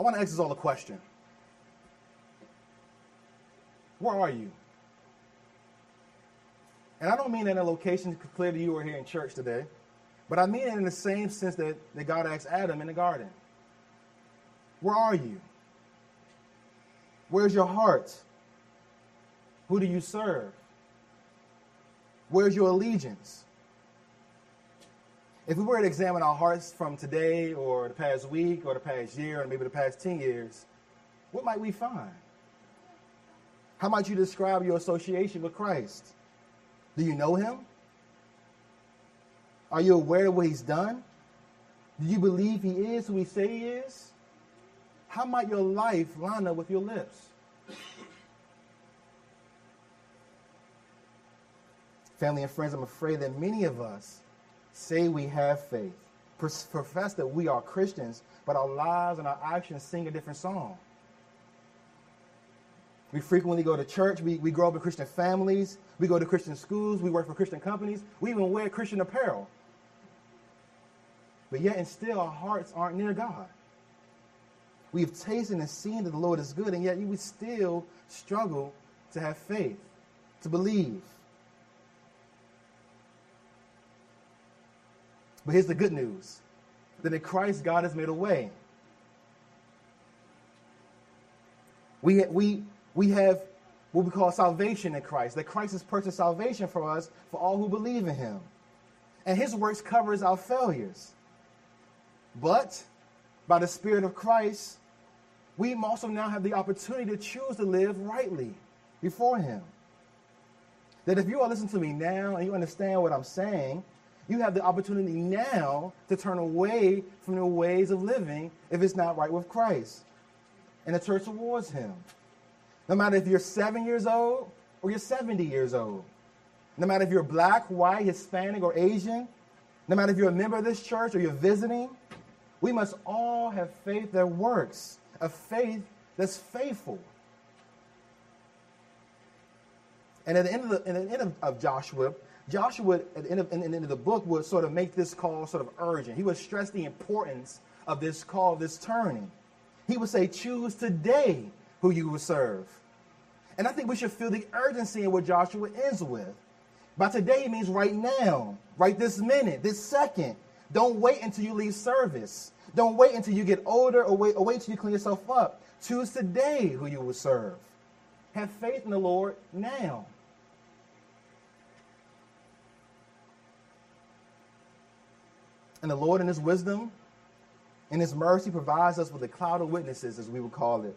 I want to ask us all a question. Where are you? And I don't mean that in a location clear to you are here in church today, but I mean it in the same sense that, that God asked Adam in the garden. Where are you? Where's your heart? Who do you serve? Where's your allegiance? If we were to examine our hearts from today or the past week or the past year or maybe the past 10 years, what might we find? How might you describe your association with Christ? Do you know him? Are you aware of what he's done? Do you believe he is who he say he is? How might your life line up with your lips? Family and friends, I'm afraid that many of us say we have faith, profess that we are Christians, but our lives and our actions sing a different song. We frequently go to church. We, we grow up in Christian families. We go to Christian schools. We work for Christian companies. We even wear Christian apparel. But yet, and still, our hearts aren't near God. We've tasted and seen that the Lord is good, and yet we still struggle to have faith, to believe. But here's the good news that in Christ, God has made a way. We, we, we have what we call salvation in Christ, that Christ has purchased salvation for us for all who believe in him. And his works covers our failures. But by the Spirit of Christ, we also now have the opportunity to choose to live rightly before him. That if you are listening to me now and you understand what I'm saying, you have the opportunity now to turn away from the ways of living if it's not right with Christ and to turn towards him. No matter if you're seven years old or you're 70 years old. No matter if you're black, white, Hispanic, or Asian. No matter if you're a member of this church or you're visiting. We must all have faith that works, a faith that's faithful. And at the end of, the, at the end of, of Joshua, Joshua, at the, end of, at the end of the book, would sort of make this call sort of urgent. He would stress the importance of this call, this turning. He would say, Choose today who you will serve. And I think we should feel the urgency in what Joshua ends with. By today means right now, right this minute, this second. Don't wait until you leave service. Don't wait until you get older or wait, or wait until you clean yourself up. Choose today who you will serve. Have faith in the Lord now. And the Lord, in His wisdom and His mercy, provides us with a cloud of witnesses, as we would call it,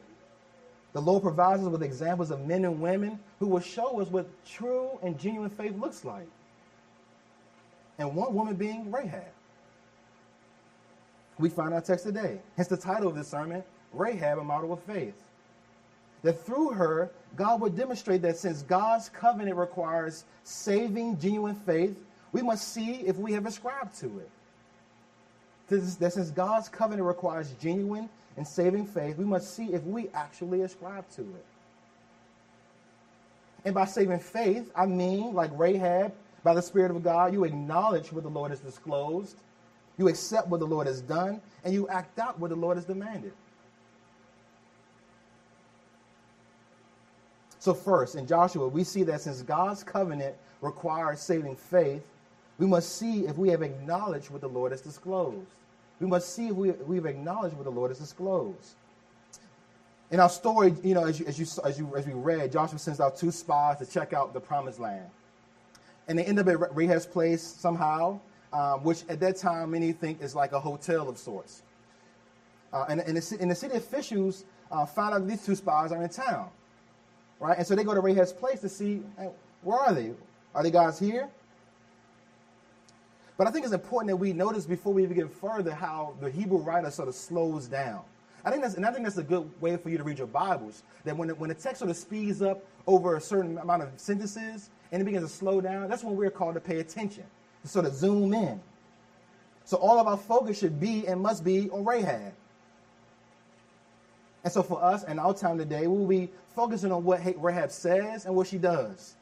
the Lord provides us with examples of men and women who will show us what true and genuine faith looks like. And one woman being Rahab. We find our text today. Hence the title of this sermon, Rahab, a model of faith. That through her, God would demonstrate that since God's covenant requires saving, genuine faith, we must see if we have ascribed to it. That since God's covenant requires genuine and saving faith, we must see if we actually ascribe to it. And by saving faith, I mean, like Rahab, by the Spirit of God, you acknowledge what the Lord has disclosed, you accept what the Lord has done, and you act out what the Lord has demanded. So, first, in Joshua, we see that since God's covenant requires saving faith, we must see if we have acknowledged what the Lord has disclosed. We must see if we, we've acknowledged what the Lord has disclosed. In our story, you know, as you, as you, as you, as we read, Joshua sends out two spies to check out the promised land. And they end up at Rahab's place somehow, um, which at that time many think is like a hotel of sorts. Uh, and, and, the, and, the, city officials uh, find out these two spies are in town, right? And so they go to Rahab's place to see, hey, where are they? Are the guys here? But I think it's important that we notice before we even get further how the Hebrew writer sort of slows down. I think that's, and I think that's a good way for you to read your Bibles. That when the, when the text sort of speeds up over a certain amount of sentences and it begins to slow down, that's when we're called to pay attention, to sort of zoom in. So all of our focus should be and must be on Rahab. And so for us and our time today, we'll be focusing on what Rahab says and what she does.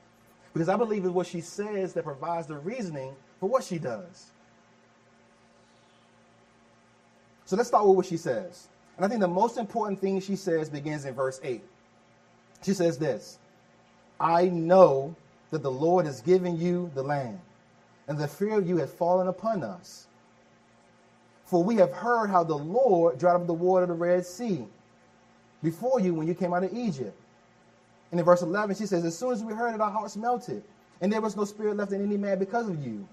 Because I believe it's what she says that provides the reasoning for what she does. So let's start with what she says. And I think the most important thing she says begins in verse 8. She says this I know that the Lord has given you the land, and the fear of you has fallen upon us. For we have heard how the Lord dried up the water of the Red Sea before you when you came out of Egypt. And in verse 11, she says, As soon as we heard it, our hearts melted, and there was no spirit left in any man because of you.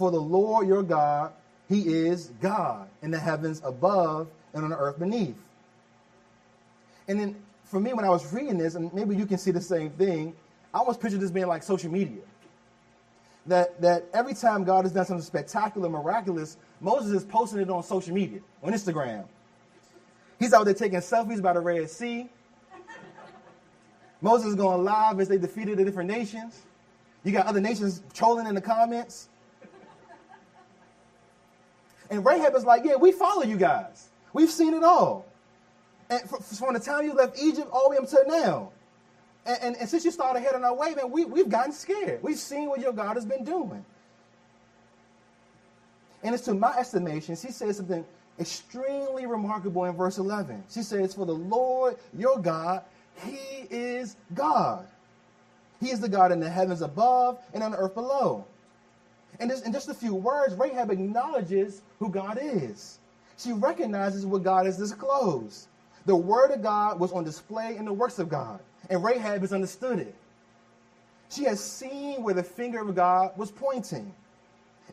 For the Lord your God, He is God in the heavens above and on the earth beneath. And then for me, when I was reading this, and maybe you can see the same thing, I almost pictured this being like social media. That, that every time God has done something spectacular, miraculous, Moses is posting it on social media, on Instagram. He's out there taking selfies by the Red Sea. Moses is going live as they defeated the different nations. You got other nations trolling in the comments. And Rahab is like, yeah, we follow you guys. We've seen it all. And from the time you left Egypt all the way up to now. And, and, and, since you started heading our way, man, we, we've gotten scared. We've seen what your God has been doing. And it's to my estimation, she says something extremely remarkable in verse 11. She says, For the Lord your God, He is God. He is the God in the heavens above and on the earth below. And in just a few words, Rahab acknowledges who God is. She recognizes what God has disclosed. The word of God was on display in the works of God, and Rahab has understood it. She has seen where the finger of God was pointing.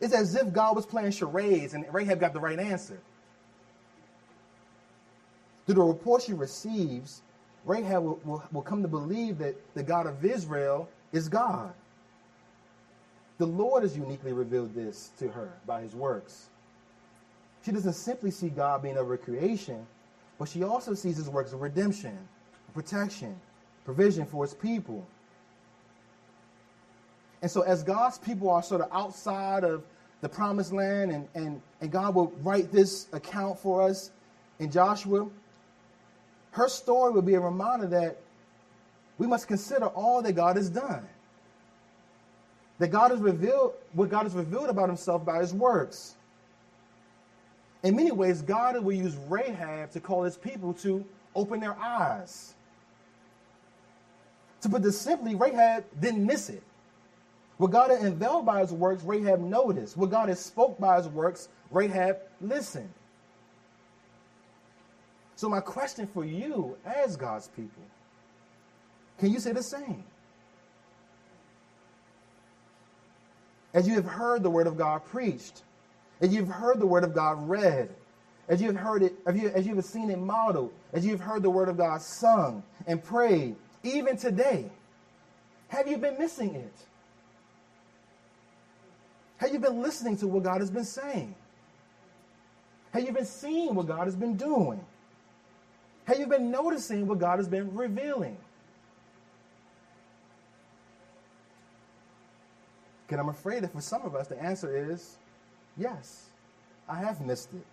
It's as if God was playing charades and Rahab got the right answer. Through the report she receives, Rahab will, will, will come to believe that the God of Israel is God. The Lord has uniquely revealed this to her by his works. She doesn't simply see God being over creation, but she also sees his works of redemption, protection, provision for his people. And so, as God's people are sort of outside of the promised land, and, and, and God will write this account for us in Joshua, her story will be a reminder that we must consider all that God has done. That God has revealed what God has revealed about himself by his works. In many ways, God will use Rahab to call his people to open their eyes. To put this simply, Rahab didn't miss it. What God had unveiled by his works, Rahab noticed. What God had spoke by his works, Rahab listened. So my question for you as God's people, can you say the same? As you have heard the word of God preached, as you've heard the word of God read, as you've heard it, as, you, as you've seen it modeled, as you've heard the word of God sung and prayed, even today, have you been missing it? Have you been listening to what God has been saying? Have you been seeing what God has been doing? Have you been noticing what God has been revealing? And I'm afraid that for some of us, the answer is yes, I have missed it.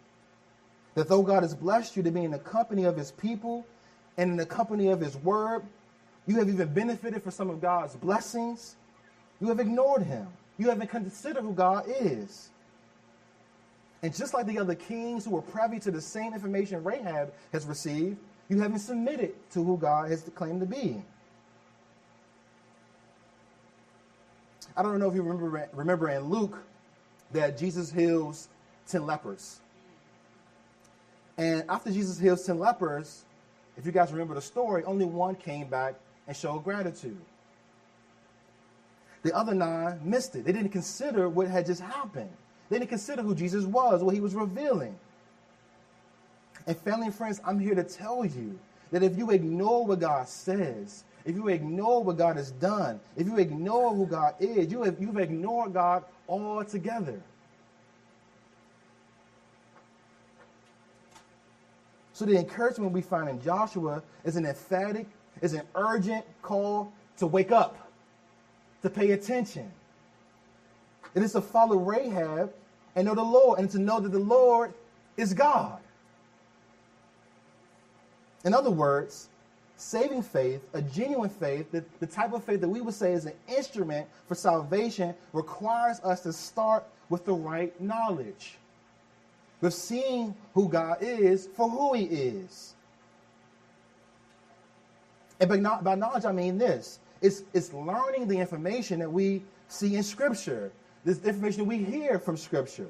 That though God has blessed you to be in the company of his people and in the company of his word, you have even benefited from some of God's blessings. You have ignored him. You haven't considered who God is. And just like the other kings who were privy to the same information Rahab has received, you haven't submitted to who God has claimed to be. I don't know if you remember, remember in Luke that Jesus heals 10 lepers. And after Jesus heals 10 lepers, if you guys remember the story, only one came back and showed gratitude. The other nine missed it. They didn't consider what had just happened. They didn't consider who Jesus was, what he was revealing. And family and friends, I'm here to tell you that if you ignore what God says, if you ignore what God has done, if you ignore who God is, you have, you've ignored God altogether. So the encouragement we find in Joshua is an emphatic, is an urgent call to wake up to pay attention. It is to follow Rahab and know the Lord and to know that the Lord is God. In other words, saving faith, a genuine faith, the, the type of faith that we would say is an instrument for salvation, requires us to start with the right knowledge. but seeing who God is for who he is. And by, not, by knowledge, I mean this it's, it's learning the information that we see in Scripture, this information we hear from Scripture.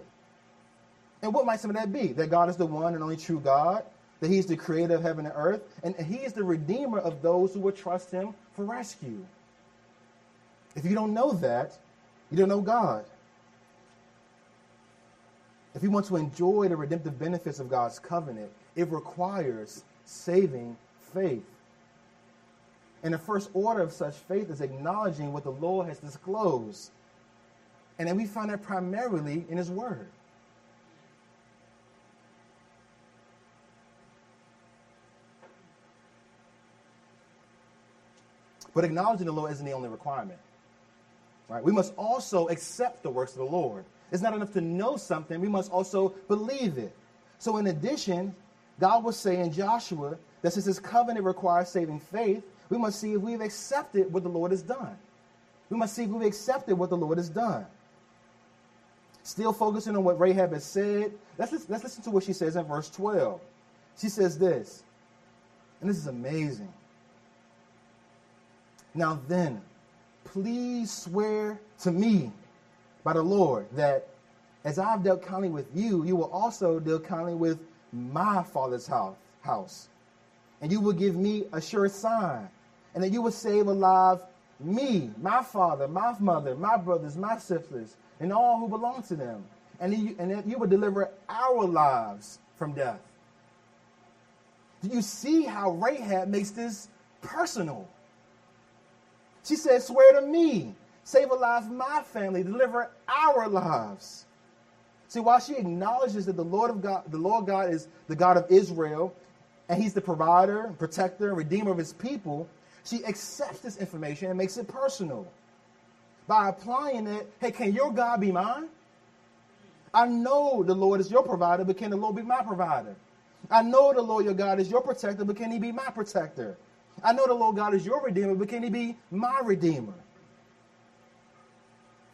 And what might some of that be? That God is the one and only true God, that He's the creator of heaven and earth, and He is the redeemer of those who would trust Him for rescue. If you don't know that, you don't know God. If you want to enjoy the redemptive benefits of God's covenant, it requires saving faith. And the first order of such faith is acknowledging what the Lord has disclosed. And then we find that primarily in His Word. But acknowledging the Lord isn't the only requirement. Right? We must also accept the works of the Lord. It's not enough to know something, we must also believe it. So, in addition, God will say in Joshua that since his covenant requires saving faith, we must see if we've accepted what the Lord has done. We must see if we've accepted what the Lord has done. Still focusing on what Rahab has said, let's, let's listen to what she says in verse 12. She says this, and this is amazing. Now then, please swear to me by the Lord that as I've dealt kindly with you, you will also deal kindly with my father's house. And you will give me a sure sign, and that you will save alive me, my father, my mother, my brothers, my sisters, and all who belong to them. And, you, and that you will deliver our lives from death. Do you see how Rahab makes this personal? She said, Swear to me, save alive my family, deliver our lives. See, while she acknowledges that the Lord of God, the Lord God is the God of Israel, and He's the provider, protector, and redeemer of His people, she accepts this information and makes it personal by applying it. Hey, can your God be mine? I know the Lord is your provider, but can the Lord be my provider? I know the Lord your God is your protector, but can He be my protector? I know the Lord God is your redeemer, but can he be my redeemer?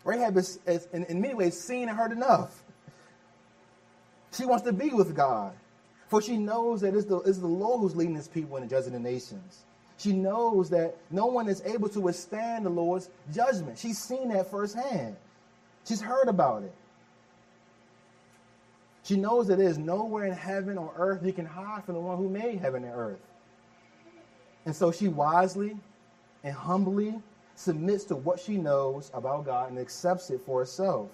Rahab is, is in, in many ways, seen and heard enough. She wants to be with God, for she knows that it's the, it's the Lord who's leading his people in the judging the nations. She knows that no one is able to withstand the Lord's judgment. She's seen that firsthand. She's heard about it. She knows that there is nowhere in heaven or earth you can hide from the one who made heaven and earth. And so she wisely and humbly submits to what she knows about God and accepts it for herself.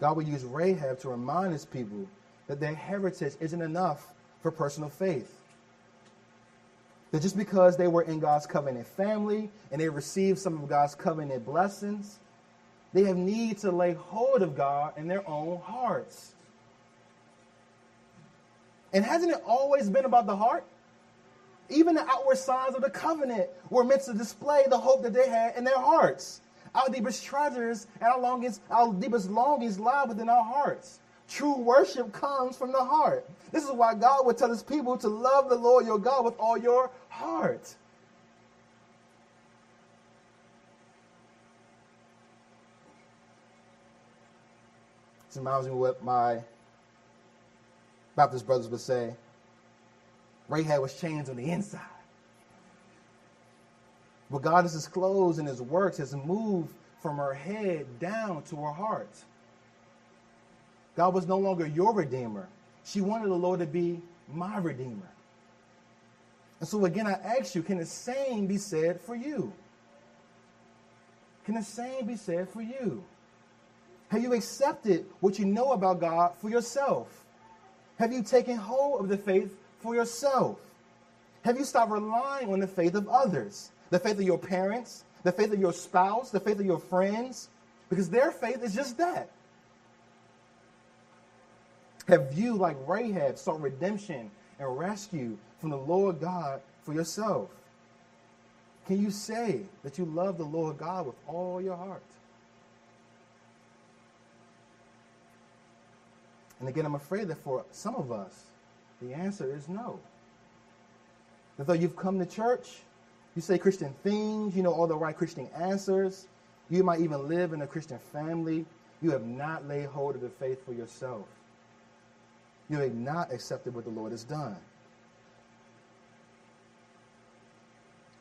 God will use Rahab to remind his people that their heritage isn't enough for personal faith. That just because they were in God's covenant family and they received some of God's covenant blessings, they have need to lay hold of God in their own hearts. And hasn't it always been about the heart? Even the outward signs of the covenant were meant to display the hope that they had in their hearts. Our deepest treasures and our longings, our deepest longings lie within our hearts. True worship comes from the heart. This is why God would tell his people to love the Lord your God with all your heart. This reminds me of what my Baptist brothers would say, Rahab was changed on the inside. But God has disclosed in his works has moved from her head down to her heart. God was no longer your redeemer. She wanted the Lord to be my redeemer. And so again, I ask you, can the same be said for you? Can the same be said for you? Have you accepted what you know about God for yourself? Have you taken hold of the faith for yourself? Have you stopped relying on the faith of others? The faith of your parents, the faith of your spouse, the faith of your friends? Because their faith is just that. Have you, like Rahab, sought redemption and rescue from the Lord God for yourself? Can you say that you love the Lord God with all your heart? And again, I'm afraid that for some of us, the answer is no. That though you've come to church, you say Christian things, you know all the right Christian answers, you might even live in a Christian family, you have not laid hold of the faith for yourself. You have not accepted what the Lord has done.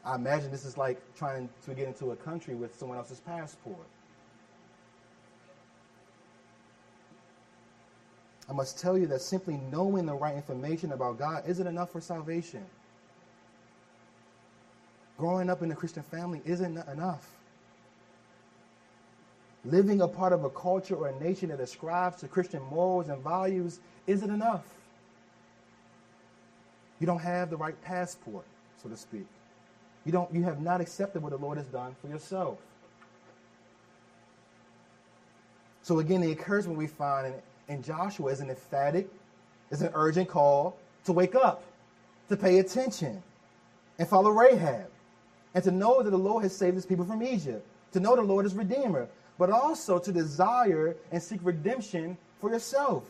I imagine this is like trying to get into a country with someone else's passport. I must tell you that simply knowing the right information about God isn't enough for salvation. Growing up in a Christian family isn't enough. Living a part of a culture or a nation that ascribes to Christian morals and values isn't enough. You don't have the right passport, so to speak. You don't you have not accepted what the Lord has done for yourself. So again, the encouragement we find in, in Joshua is an emphatic, is an urgent call to wake up, to pay attention, and follow Rahab, and to know that the Lord has saved his people from Egypt, to know the Lord is Redeemer, but also to desire and seek redemption for yourself.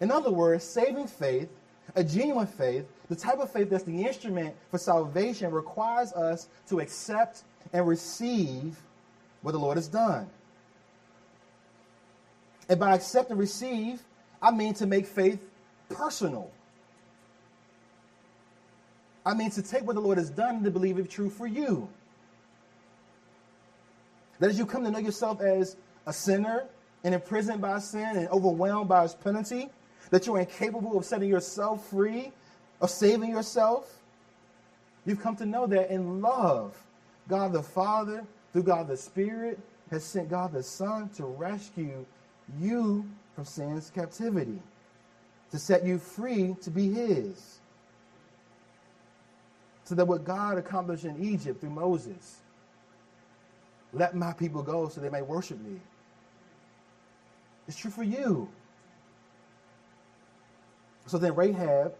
In other words, saving faith, a genuine faith, the type of faith that's the instrument for salvation, requires us to accept and receive what the Lord has done. And by accept and receive, I mean to make faith personal. I mean to take what the Lord has done and to believe it true for you. That as you come to know yourself as a sinner and imprisoned by sin and overwhelmed by its penalty, that you're incapable of setting yourself free, of saving yourself, you've come to know that in love, God the Father, through God the Spirit, has sent God the Son to rescue you from sin's captivity, to set you free to be His. So that what God accomplished in Egypt through Moses, let my people go so they may worship me. It's true for you. So then Rahab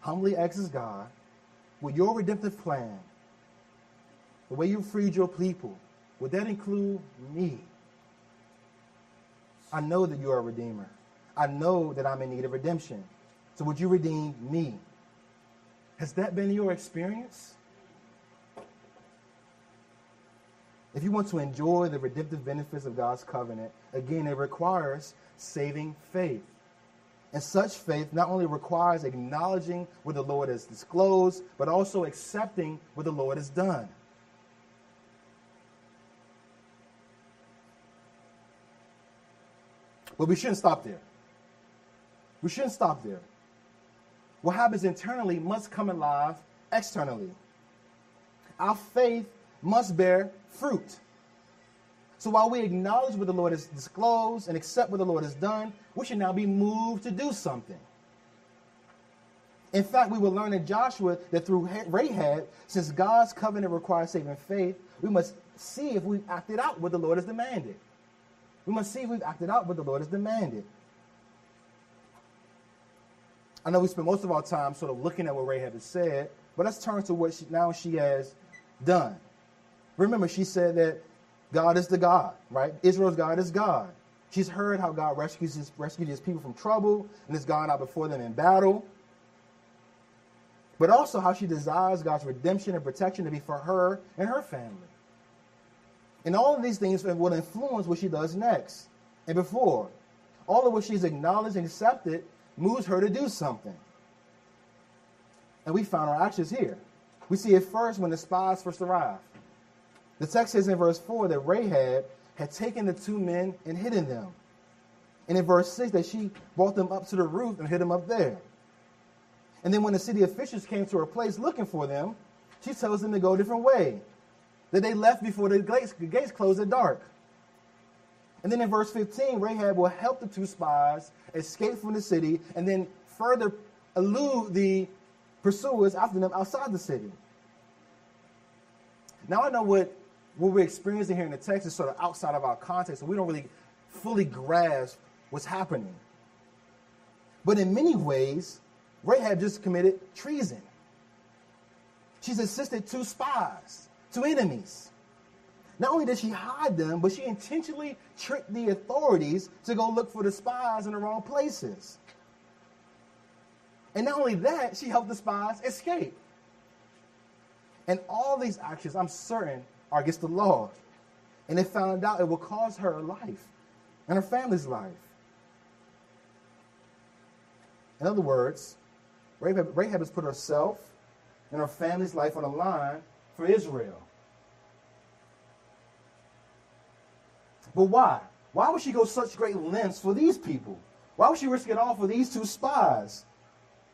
humbly asks God, with your redemptive plan, the way you freed your people, would that include me? I know that you are a redeemer. I know that I'm in need of redemption. So would you redeem me? Has that been your experience? If you want to enjoy the redemptive benefits of God's covenant, again, it requires saving faith. And such faith not only requires acknowledging what the Lord has disclosed, but also accepting what the Lord has done. But we shouldn't stop there. We shouldn't stop there. What happens internally must come alive externally. Our faith must bear fruit. So while we acknowledge what the Lord has disclosed and accept what the Lord has done, we should now be moved to do something. In fact, we will learn in Joshua that through Rahab, since God's covenant requires saving faith, we must see if we've acted out what the Lord has demanded. We must see if we've acted out what the Lord has demanded. I know we spend most of our time sort of looking at what Rahab has said, but let's turn to what she, now she has done. Remember, she said that God is the God, right? Israel's God is God. She's heard how God rescues his, rescued his people from trouble and has gone out before them in battle. But also how she desires God's redemption and protection to be for her and her family. And all of these things will influence what she does next and before. All of what she's acknowledged and accepted moves her to do something. And we found our actions here. We see it first when the spies first arrive. The text says in verse 4 that Rahab had taken the two men and hidden them. And in verse 6 that she brought them up to the roof and hid them up there. And then when the city officials came to her place looking for them, she tells them to go a different way. That they left before the gates, the gates closed at dark. And then in verse 15, Rahab will help the two spies escape from the city and then further elude the pursuers after them outside the city. Now I know what what we're experiencing here in the text is sort of outside of our context, and we don't really fully grasp what's happening. But in many ways, Rahab just committed treason. She's assisted two spies, two enemies. Not only did she hide them, but she intentionally tricked the authorities to go look for the spies in the wrong places. And not only that, she helped the spies escape. And all these actions, I'm certain, are against the law. And if found out it will cost her life and her family's life. In other words, Rahab, Rahab has put herself and her family's life on the line for Israel. But why? Why would she go such great lengths for these people? Why would she risk it all for these two spies?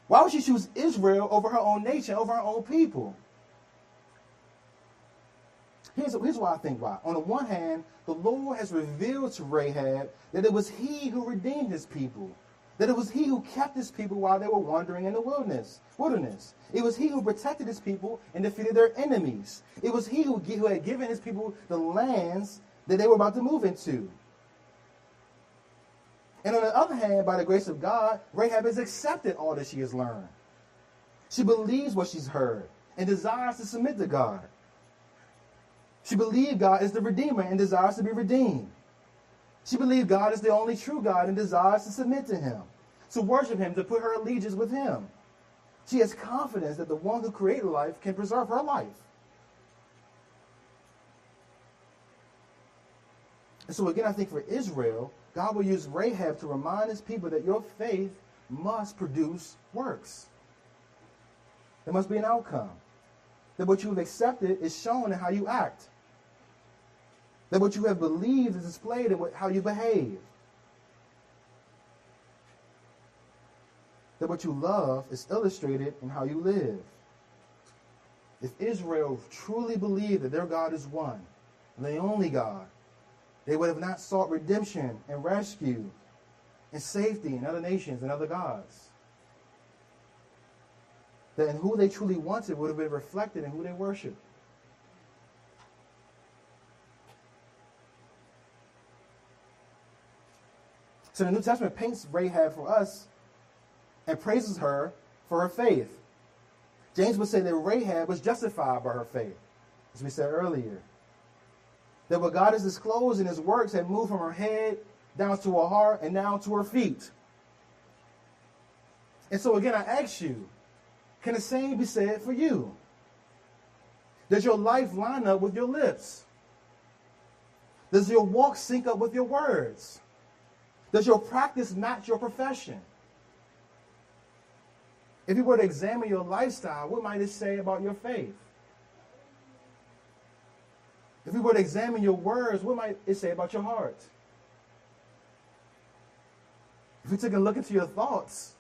Why would she choose Israel over her own nation, over her own people? Here's, here's why I think why. On the one hand, the Lord has revealed to Rahab that it was he who redeemed his people. That it was he who kept his people while they were wandering in the wilderness. Wilderness. It was he who protected his people and defeated their enemies. It was he who, who had given his people the lands that they were about to move into. And on the other hand, by the grace of God, Rahab has accepted all that she has learned. She believes what she's heard and desires to submit to God. She believes God is the Redeemer and desires to be redeemed. She believed God is the only true God and desires to submit to Him, to worship Him, to put her allegiance with Him. She has confidence that the one who created life can preserve her life. And so, again, I think for Israel, God will use Rahab to remind his people that your faith must produce works. There must be an outcome. That what you have accepted is shown in how you act. That what you have believed is displayed in what, how you behave. That what you love is illustrated in how you live. If Israel truly believed that their God is one, and the only God, they would have not sought redemption and rescue and safety in other nations and other gods. That in who they truly wanted would have been reflected in who they worshiped. So the New Testament paints Rahab for us and praises her for her faith. James would say that Rahab was justified by her faith, as we said earlier. That what God has disclosed in his works had moved from her head down to her heart and now to her feet. And so again, I ask you, can the same be said for you? Does your life line up with your lips? Does your walk sync up with your words? Does your practice match your profession? If you were to examine your lifestyle, what might it say about your faith? If you were to examine your words, what might it say about your heart? If you took a look into your thoughts,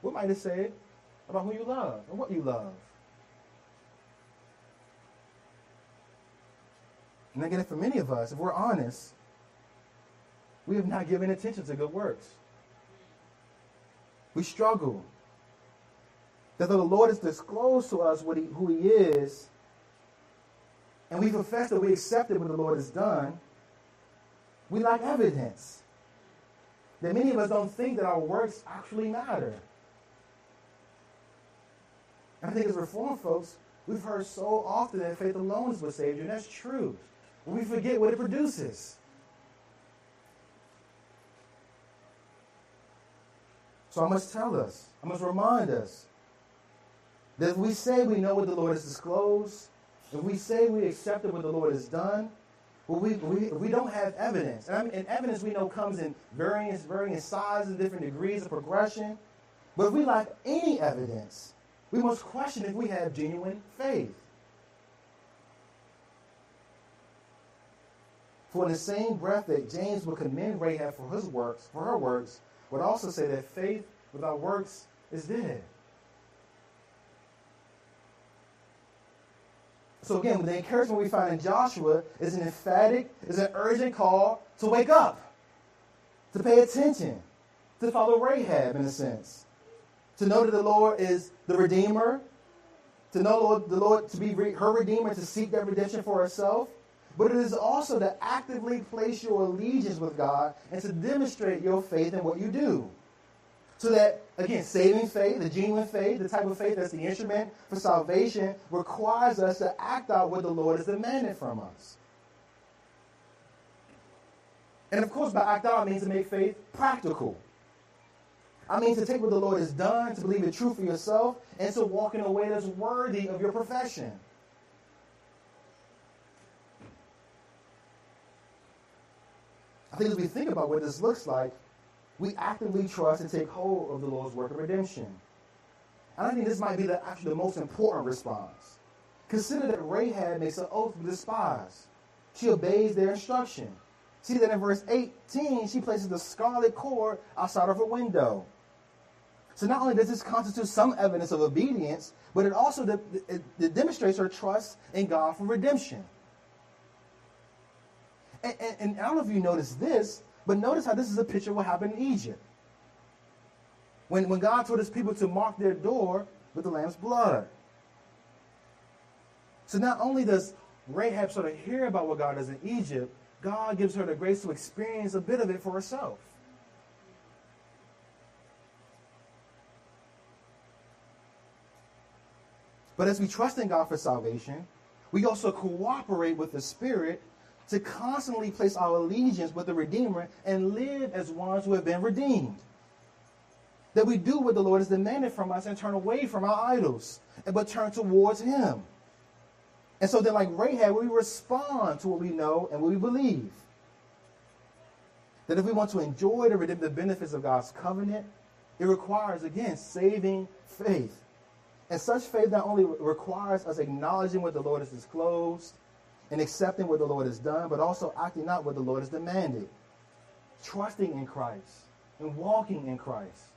what might it say about who you love and what you love? And again, for many of us, if we're honest, we have not given attention to good works. We struggle. That though the Lord has disclosed to us what he, who He is, and we profess that we accepted what the Lord has done, we lack evidence. That many of us don't think that our works actually matter. I think as Reformed folks, we've heard so often that faith alone is what saves you, and that's true. We forget what it produces. So I must tell us, I must remind us that if we say we know what the Lord has disclosed, if we say we accepted what the Lord has done, but we, we, we don't have evidence. And, I mean, and evidence we know comes in various, varying sizes, different degrees of progression. But if we lack any evidence, we must question if we have genuine faith. For in the same breath that James would commend Rahab for his works, for her works, would also say that faith without works is dead. So again, the encouragement we find in Joshua is an emphatic, is an urgent call to wake up, to pay attention, to follow Rahab in a sense, to know that the Lord is the Redeemer, to know Lord, the Lord to be her Redeemer, to seek that redemption for herself, but it is also to actively place your allegiance with God and to demonstrate your faith in what you do. So that, again, saving faith, the genuine faith, the type of faith that's the instrument for salvation, requires us to act out what the Lord has demanded from us. And of course, by act out, I mean to make faith practical. I mean to take what the Lord has done, to believe it true for yourself, and to walk in a way that's worthy of your profession. I think as we think about what this looks like, we actively trust and take hold of the Lord's work of redemption. And I think this might be the, actually the most important response. Consider that Rahab makes an oath with the spies. She obeys their instruction. See that in verse 18, she places the scarlet cord outside of her window. So not only does this constitute some evidence of obedience, but it also de- it, demonstrates her trust in God for redemption. And, and, I don't know if you noticed this, but notice how this is a picture of what happened in Egypt. When, when God told his people to mark their door with the lamb's blood. So not only does Rahab sort of hear about what God does in Egypt, God gives her the grace to experience a bit of it for herself. But as we trust in God for salvation, we also cooperate with the Spirit to constantly place our allegiance with the Redeemer and live as ones who have been redeemed. That we do what the Lord has demanded from us and turn away from our idols, but turn towards Him. And so then, like Rahab, we respond to what we know and what we believe. That if we want to enjoy the redemptive benefits of God's covenant, it requires, again, saving faith. And such faith not only requires us acknowledging what the Lord has disclosed and accepting what the Lord has done, but also acting out what the Lord has demanded. Trusting in Christ and walking in Christ.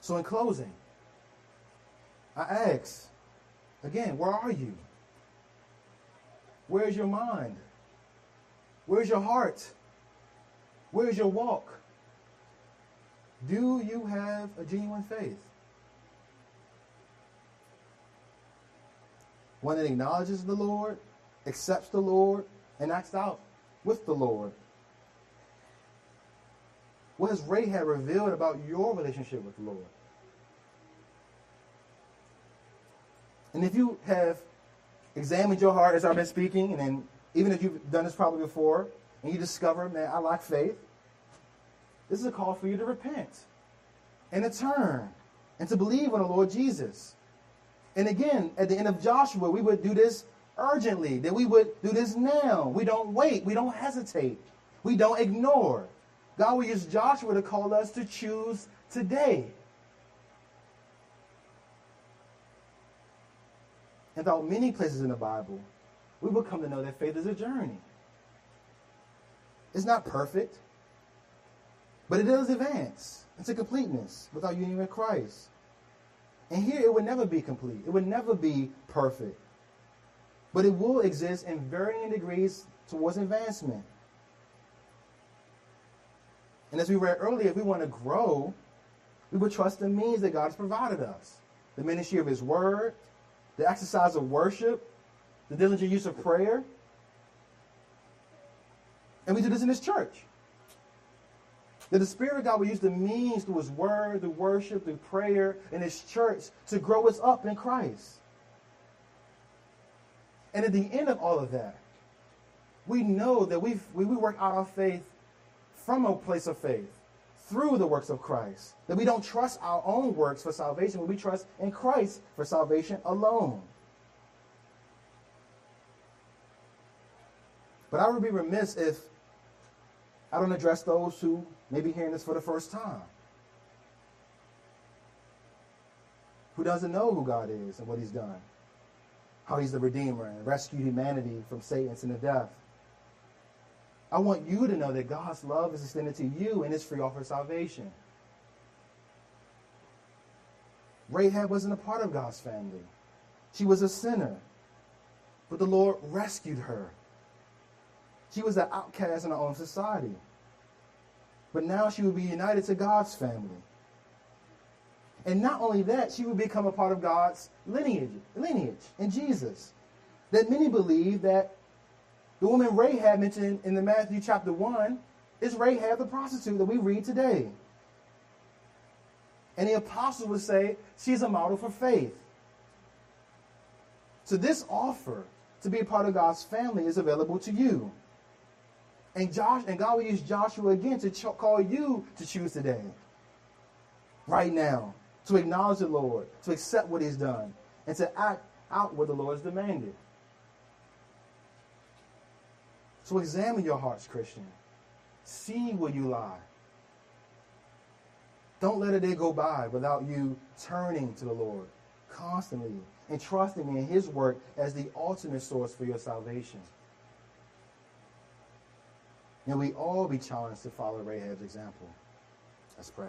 So, in closing, I ask again, where are you? Where's your mind? Where's your heart? Where's your walk? Do you have a genuine faith? One that acknowledges the Lord, accepts the Lord, and acts out with the Lord. What has Rahab revealed about your relationship with the Lord? And if you have examined your heart as I've been speaking, and then even if you've done this probably before, and you discover, man, I lack faith, this is a call for you to repent and to turn and to believe on the Lord Jesus. And again, at the end of Joshua, we would do this urgently, that we would do this now. We don't wait, we don't hesitate, we don't ignore. God will use Joshua to call us to choose today. And throughout many places in the Bible, we will come to know that faith is a journey. It's not perfect, but it does advance into completeness without union with Christ. And here it would never be complete. It would never be perfect. But it will exist in varying degrees towards advancement. And as we read earlier, if we want to grow, we would trust the means that God has provided us the ministry of His Word, the exercise of worship, the diligent use of prayer. And we do this in this church. That the Spirit of God will use the means through His Word, through worship, through prayer, in His church to grow us up in Christ. And at the end of all of that, we know that we we work out our faith from a place of faith through the works of Christ. That we don't trust our own works for salvation, but we trust in Christ for salvation alone. But I would be remiss if I don't address those who may be hearing this for the first time. Who doesn't know who God is and what He's done. How He's the Redeemer and rescued humanity from Satan's and the death. I want you to know that God's love is extended to you and is free offer of salvation. Rahab wasn't a part of God's family. She was a sinner. But the Lord rescued her. She was an outcast in her own society. But now she would be united to God's family. And not only that, she would become a part of God's lineage, lineage in Jesus. That many believe that the woman Rahab mentioned in the Matthew chapter 1 is Rahab the prostitute that we read today. And the apostles would say she's a model for faith. So this offer to be a part of God's family is available to you. And Josh and God will use Joshua again to call you to choose today. Right now. To acknowledge the Lord, to accept what he's done, and to act out what the Lord has demanded. So examine your hearts, Christian. See where you lie. Don't let a day go by without you turning to the Lord constantly and trusting in His work as the ultimate source for your salvation. And we all be challenged to follow Rahab's example. Let's pray.